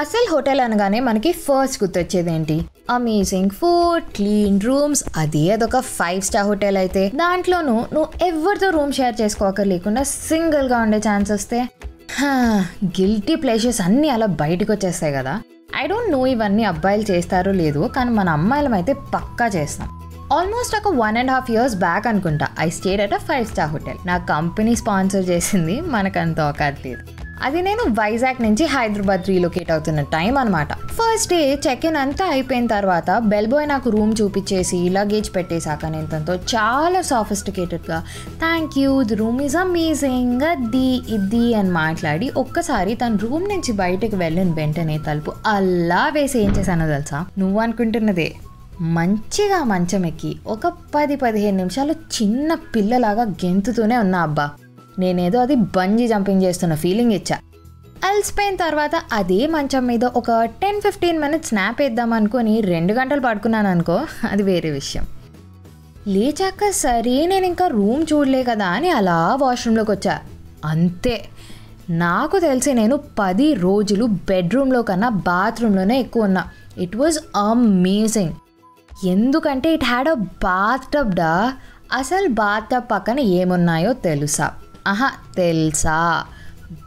అసలు హోటల్ అనగానే మనకి ఫస్ట్ గుర్తొచ్చేది ఏంటి అమేజింగ్ ఫుడ్ క్లీన్ రూమ్స్ అది అదొక ఫైవ్ స్టార్ హోటల్ అయితే. దాంట్లోనూ నువ్వు ఎవరితో రూమ్ షేర్ చేసుకోక లేకుండా సింగిల్గా ఉండే ఛాన్స్ వస్తే. గిల్టీ ప్లేసెస్ అన్నీ అలా బయటకు వచ్చేస్తాయి కదా. ఐ డోంట్ నో ఇవన్నీ అబ్బాయిలు చేస్తారో లేదు కానీ మన అమ్మాయిలం అయితే పక్కా చేస్తాం. ఆల్మోస్ట్ ఒక one and half years back అనుకుంటా I stayed at a five star hotel నా కంపెనీ స్పాన్సర్ చేసింది మనకంత ఒక లేదు. అది నేను వైజాగ్ నుంచి హైదరాబాద్ రీలొకేట్ అవుతున్న టైం అనమాట ఫస్ట్ డే చెక్ ఇన్ అంతా అయిపోయిన తర్వాత బెల్ బాయ్ నాకు రూమ్ చూపించేసి లగేజ్ పెట్టేశాక నేను తనతో చాలా సాఫిస్టికేటెడ్గా thank you the room is amazing అది ఇది అని మాట్లాడి ఒక్కసారి తన రూమ్ నుంచి బయటకు వెళ్ళిన వెంటనే తలుపు అల్లా వేసి ఏం చేశానో తెలుసా? నువ్వు అనుకుంటున్నదే మంచిగా మంచం ఎక్కి ఒక పది పదిహేను నిమిషాలు చిన్న పిల్లలాగా గెంతుతూనే ఉన్నా అబ్బా. నేనేదో అది బంజీ జంపింగ్ చేస్తున్న ఫీలింగ్ ఇచ్చా. అలసిపోయిన తర్వాత అదే మంచం మీద ఒక టెన్ ఫిఫ్టీన్ మినిట్స్ స్నాప్ వేద్దాం అనుకొని రెండు గంటలు పడుకున్నాను అనుకో అది వేరే విషయం. లేచాక సరే నేను ఇంకా రూమ్ చూడలే కదా అని అలా వాష్రూమ్లోకి వచ్చా. అంతే. నాకు తెలిసి నేను పది రోజులు బెడ్రూమ్లో కన్నా బాత్రూంలోనే ఎక్కువ ఉన్నా. ఇట్ వాజ్ అమేజింగ్ ఎందుకంటే it had a bath tub డా? అసలు బాత్ టబ్ పక్కన ఏమున్నాయో తెలుసా? ఆహా తెలుసా?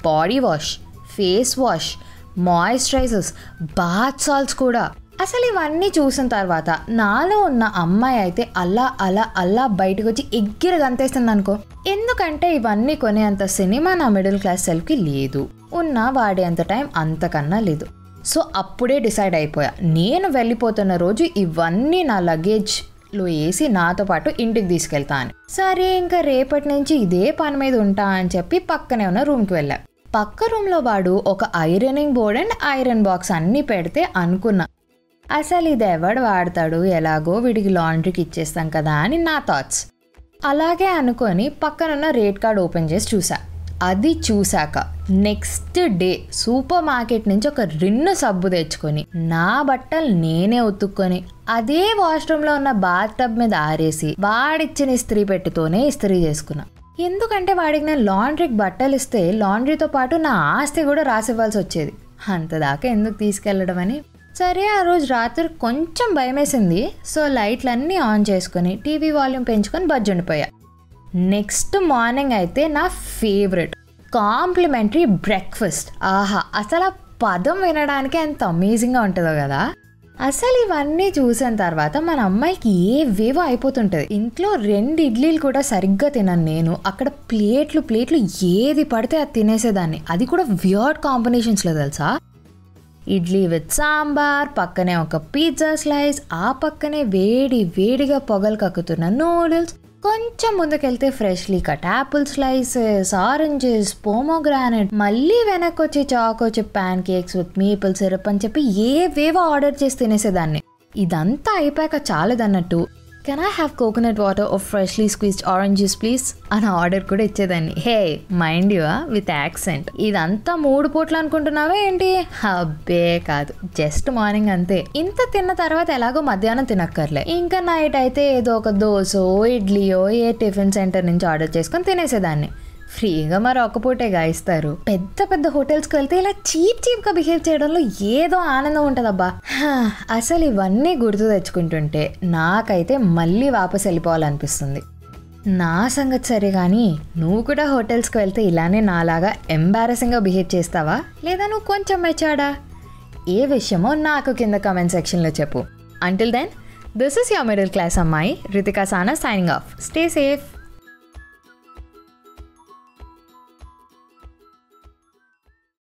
Body wash face wash moisturisers bath salts కూడా. అసలు ఇవన్నీ చూసిన తర్వాత నాలో ఉన్న అమ్మాయి అయితే అలా అలా అల్లా బయటకు వచ్చి ఎగ్గిర గంతేస్తుంది అనుకో ఎందుకంటే ఇవన్నీ కొనేంత సినిమా నా మిడిల్ క్లాస్ సెల్ఫ్కి లేదు. ఉన్న వాడేంత టైం అంతకన్నా లేదు. సో అప్పుడే డిసైడ్ అయిపోయా. నేను వెళ్ళిపోతున్న రోజు ఇవన్నీ నా లగేజ్ లోయేసి వేసి నాతో పాటు ఇంటికి తీసుకెళ్తాను సరే ఇంకా రేపటి నుంచి ఇదే పని మీద ఉంటా అని చెప్పి పక్కనే ఉన్న రూమ్కి వెళ్ళా. పక్క రూమ్లో వాడు ఒక ironing board and iron box అన్నీ పెడితే అనుకున్నా. అసలు ఇది ఎవడు వాడతాడు? ఎలాగో వీడికి లాండ్రీకి ఇచ్చేస్తాం కదా అని నా థాట్స్ అలాగే అనుకొని పక్కనున్న రేట్ కార్డ్ ఓపెన్ చేసి చూసా. అది చూశాక నెక్స్ట్ డే సూపర్ మార్కెట్ నుంచి ఒక రిన్ను సబ్బు తెచ్చుకొని నా బట్టలు నేనే ఉతుక్కొని అదే వాష్రూమ్లో ఉన్న బాత్ టబ్ మీద ఆరేసి వాడిచ్చిన ఇస్త్రీ పెట్టితోనే ఇస్త్రీ చేసుకున్నా. ఎందుకంటే వాడికి నేను లాండ్రీకి బట్టలు ఇస్తే లాండ్రీతో పాటు నా ఆస్తి కూడా రాసివ్వాల్సి వచ్చేది. అంతదాకా ఎందుకు తీసుకెళ్ళడం అని? సరే ఆ రోజు రాత్రి కొంచెం భయమేసింది. సో లైట్లన్నీ ఆన్ చేసుకొని టీవీ వాల్యూమ్ పెంచుకొని బజ్జుండిపోయా. నెక్స్ట్ మార్నింగ్ అయితే నా ఫేవరెట్ కాంప్లిమెంటరీ బ్రేక్ఫాస్ట్. ఆహా అసలు ఆ పదం వినడానికి ఎంత అమేజింగ్గా ఉంటుందో కదా. అసలు ఇవన్నీ చూసిన తర్వాత మన అమ్మాయికి ఏవేవో అయిపోతుంటుంది. ఇంట్లో రెండు ఇడ్లీలు కూడా సరిగ్గా తినను నేను. అక్కడ ప్లేట్లు ప్లేట్లు ఏది పడితే అది తినేసేదాన్ని. అది కూడా వియర్డ్ కాంబినేషన్స్లో తెలుసా? ఇడ్లీ విత్ సాంబార్ పక్కనే ఒక పిజ్జా స్లైస్ ఆ పక్కనే వేడి వేడిగా పొగలు కక్కుతున్న నూడిల్స్ కొంచెం ముందుకెళ్తే freshly cut apple slices oranges pomegranate మళ్ళీ వెనక్కి వచ్చి choco chip pancakes with maple syrup అని చెప్పి ఏవేవో ఆర్డర్ చేసి తినేసేదాన్ని. ఇదంతా అయిపోయాక చాలదన్నట్టు. Can I have coconut water of freshly squeezed oranges please అని ఆర్డర్ కూడా ఇచ్చేదాన్ని. Hey mind you with accent ఇదంతా మూడు పూట్లు అనుకుంటున్నావా ఏంటి? అబ్బే కాదు. జస్ట్ మార్నింగ్ అంతే. ఇంత తిన్న తర్వాత ఎలాగో మధ్యాహ్నం తినక్కర్లే. ఇంకా నైట్ అయితే ఏదో ఒక దోశ ఇడ్లీయో ఏ టిఫిన్ సెంటర్ నుంచి ఆర్డర్ చేసుకొని తినేసేదాన్ని. ఫ్రీగా మరి ఒక్క ఇస్తారు పెద్ద పెద్ద హోటల్స్కి వెళ్తే ఇలా చీప్ చీప్గా బిహేవ్ చేయడంలో ఏదో ఆనందం ఉంటుందబ్బా. అసలు ఇవన్నీ గుర్తు తెచ్చుకుంటుంటే నాకైతే మళ్ళీ వాపస్ వెళ్ళిపోవాలనిపిస్తుంది. నా సంగతి సరే కానీ నువ్వు కూడా హోటల్స్కి వెళ్తే ఇలానే నాలాగా ఎంబారసింగ్గా బిహేవ్ చేస్తావా? లేదా నువ్వు కొంచెం మెచ్చాడా? ఏ విషయమో నాకు కింద కమెంట్ సెక్షన్లో చెప్పు. Until then this is your middle class అమ్మాయి Ritika Sana signing off stay safe